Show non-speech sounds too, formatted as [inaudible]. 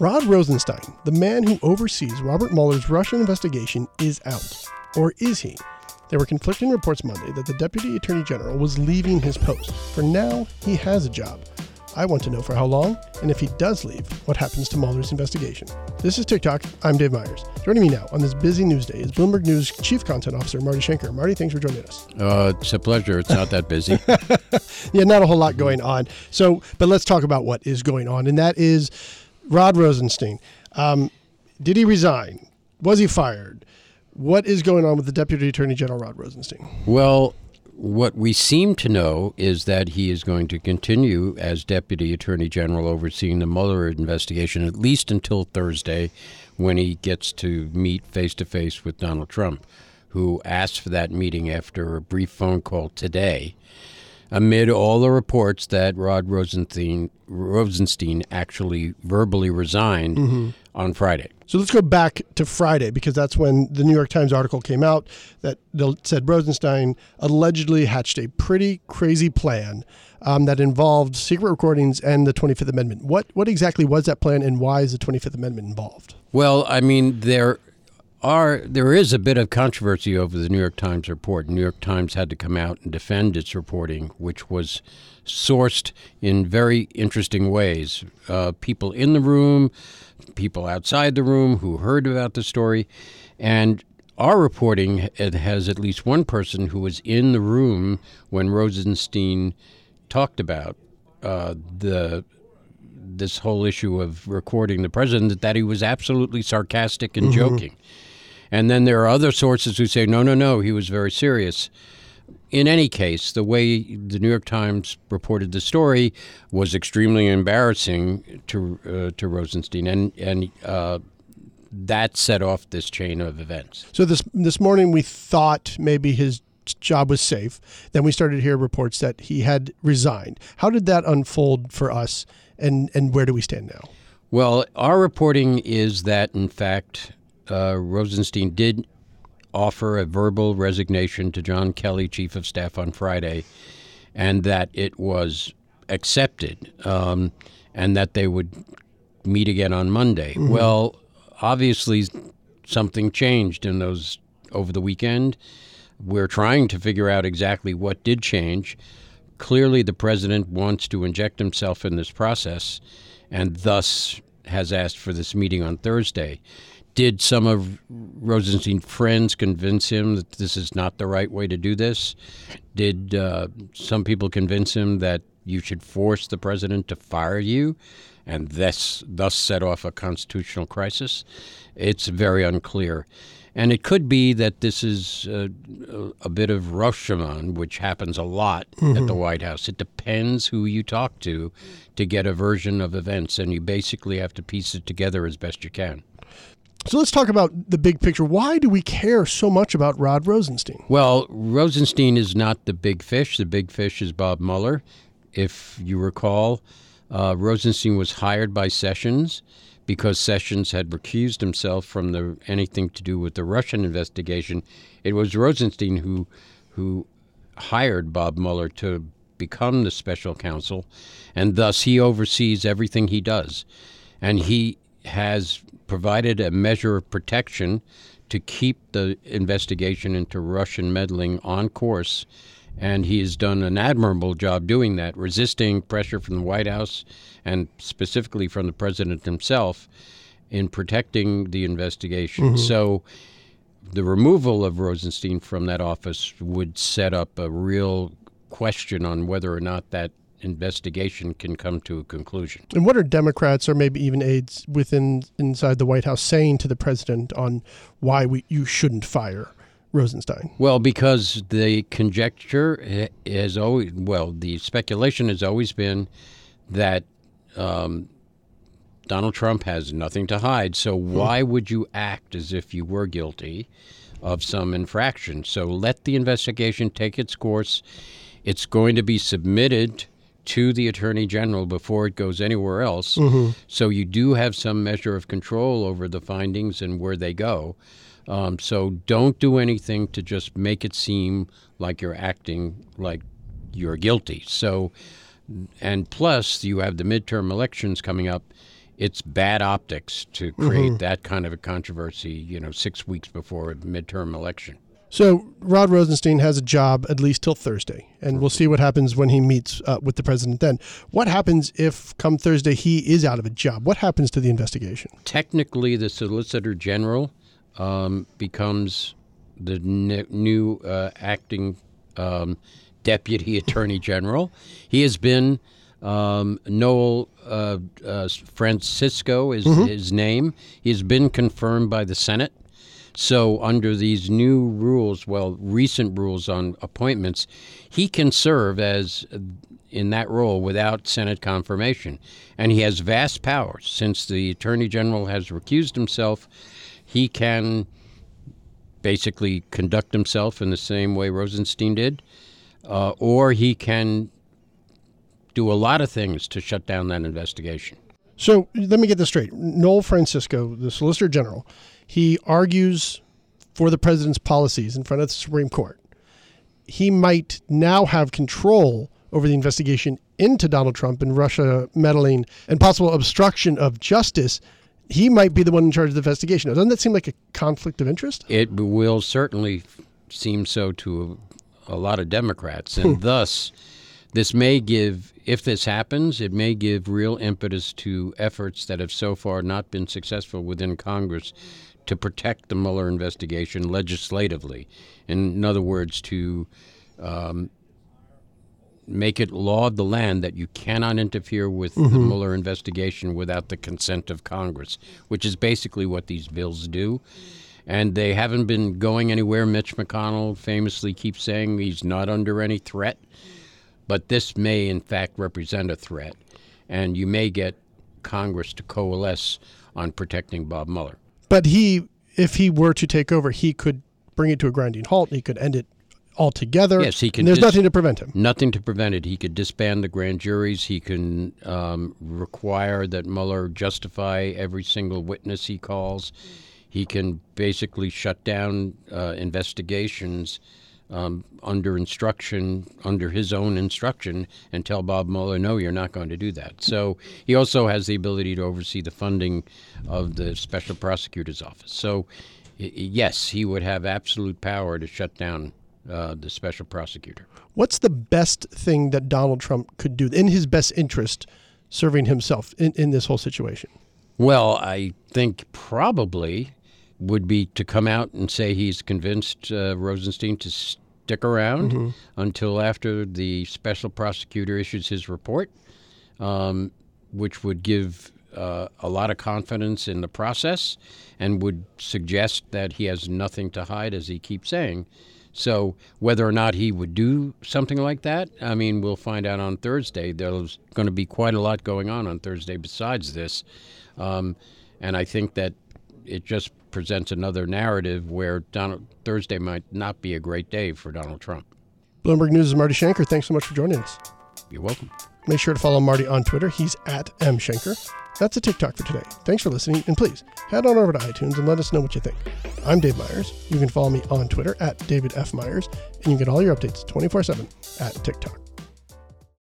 Rod Rosenstein, the man who oversees Robert Mueller's Russian investigation, is out. Or is he? There were conflicting reports Monday that the Deputy Attorney General was leaving his post. For now, he has a job. I want to know for how long, and if he does leave, what happens to Mueller's investigation. This is TicToc. I'm Dave Meyers. Joining me now on this busy news day is Bloomberg News Chief Content Officer Marty Schenker. Marty, thanks for joining us. Uh, it's a pleasure. It's not that busy. [laughs] [laughs] yeah, not a whole lot going on. So, but let's talk about what is going on, and that is Rod Rosenstein. Um, did he resign? Was he fired? What is going on with the Deputy Attorney General Rod Rosenstein? Well, what we seem to know is that he is going to continue as Deputy Attorney General overseeing the Mueller investigation at least until Thursday when he gets to meet face to face with Donald Trump, who asked for that meeting after a brief phone call today amid all the reports that Rod Rosenstein, Rosenstein actually verbally resigned mm-hmm. on Friday. So let's go back to Friday because that's when the New York Times article came out that said Rosenstein allegedly hatched a pretty crazy plan um, that involved secret recordings and the 25th Amendment. What what exactly was that plan, and why is the 25th Amendment involved? Well, I mean there are there is a bit of controversy over the New York Times report. New York Times had to come out and defend its reporting, which was sourced in very interesting ways. Uh, people in the room, people outside the room who heard about the story, and our reporting it has at least one person who was in the room when Rosenstein talked about uh, the this whole issue of recording the president that he was absolutely sarcastic and mm-hmm. joking. And then there are other sources who say, no, no, no, he was very serious. In any case, the way the New York Times reported the story was extremely embarrassing to uh, to Rosenstein, and and uh, that set off this chain of events. So this this morning we thought maybe his job was safe. Then we started to hear reports that he had resigned. How did that unfold for us, and and where do we stand now? Well, our reporting is that in fact uh, Rosenstein did offer a verbal resignation to John Kelly, Chief of Staff, on Friday, and that it was accepted, um, and that they would meet again on Monday. Mm-hmm. Well, obviously, something changed in those over the weekend. We're trying to figure out exactly what did change. Clearly, the president wants to inject himself in this process, and thus has asked for this meeting on Thursday. Did some of Rosenstein's friends convince him that this is not the right way to do this? Did uh, some people convince him that you should force the president to fire you and thus, thus set off a constitutional crisis? It's very unclear. And it could be that this is a, a bit of Rashomon, which happens a lot mm-hmm. at the mm-hmm. White House. It depends who you talk to to get a version of events, and you basically have to piece it together as best you can. So let's talk about the big picture. Why do we care so much about Rod Rosenstein? Well, Rosenstein is not the big fish. The big fish is Bob Mueller. If you recall, uh, Rosenstein was hired by Sessions because Sessions had recused himself from the anything to do with the Russian investigation. It was Rosenstein who who hired Bob Mueller to become the special counsel, and thus he oversees everything he does, and he has provided a measure of protection to keep the investigation into Russian meddling on course. And he has done an admirable job doing that, resisting pressure from the White House and specifically from the president himself in protecting the investigation. Mm-hmm. So the removal of Rosenstein from that office would set up a real question on whether or not that investigation can come to a conclusion. And what are Democrats or maybe even aides within inside the White House saying to the president on why we you shouldn't fire Rosenstein? Well, because the conjecture has always well, the speculation has always been that um, Donald Trump has nothing to hide. So hmm. why would you act as if you were guilty of some infraction? So let the investigation take its course. It's going to be submitted to the Attorney General before it goes anywhere else. Mm-hmm. So you do have some measure of control over the findings and where they go. Um, so don't do anything to just make it seem like you're acting like you're guilty. So, and plus, you have the midterm elections coming up it's bad optics to create that kind of a controversy, you know, six weeks before a midterm election. So Rod Rosenstein has a job at least till Thursday, and we'll see what happens when he meets uh, with the president. Then, what happens if come Thursday he is out of a job? What happens to the investigation? Technically, the Solicitor General um, becomes the ne- new uh, acting um, Deputy [laughs] Attorney General. He has been um, Noel uh, uh, Francisco is his name. He has been confirmed by the Senate. So, under these new rules, well, recent rules on appointments, he can serve as in that role without Senate confirmation. And he has vast powers. Since the Attorney General has recused himself, he can basically conduct himself in the same way Rosenstein did, uh, or he can do a lot of things to shut down that investigation. So let me get this straight. Noel Francisco, the Solicitor General, he argues for the president's policies in front of the Supreme Court. He might now have control over the investigation into Donald Trump and Russia meddling and possible obstruction of justice. He might be the one in charge of the investigation. Now, Doesn't that seem like a conflict of interest? It will certainly seem so to a, a lot of Democrats, and [laughs] thus, this may give, if this happens, it may give real impetus to efforts that have so far not been successful within Congress to protect the Mueller investigation legislatively. In other words, to um, make it law of the land that you cannot interfere with the mm-hmm. Mueller investigation without the consent of Congress, which is basically what these bills do. And they haven't been going anywhere. Mitch McConnell famously keeps saying he's not under any threat, but this may, in fact, represent a threat. And you may get Congress to coalesce on protecting Bob Mueller. But he, if he were to take over, he could bring it to a grinding halt. He could end it altogether. Yes, he can And there's dis- nothing to prevent him. Nothing to prevent it. He could disband the grand juries. He can um, require that Mueller justify every single witness he calls. He can basically shut down uh, investigations um, under instruction, under his own instruction, and tell Bob Mueller, no, you're not going to do that. So he also has the ability to oversee the funding of the special prosecutor's office. So, yes, he would have absolute power to shut down uh, the special prosecutor. What's the best thing that Donald Trump could do in his best interest, serving himself in, in this whole situation? Well, I think probably would be to come out and say he's convinced uh, Rosenstein to stick around until after the special prosecutor issues his report, um, which would give uh, a lot of confidence in the process and would suggest that he has nothing to hide, as he keeps saying. So, whether or not he would do something like that, I mean, we'll find out on Thursday. There's going to be quite a lot going on on Thursday besides this. Um, and I think that it just presents another narrative where Donald Thursday might not be a great day for Donald Trump. Bloomberg News' is Marty Schenker. Thanks so much for joining us. You're welcome. Make sure to follow Marty on Twitter. He's at mschenker. That's a TicToc for today. Thanks for listening, and please head on over to iTunes and let us know what you think. I'm Dave Meyers. You can follow me on Twitter at David F. Meyers, and you get all your updates 24 7 at TicToc.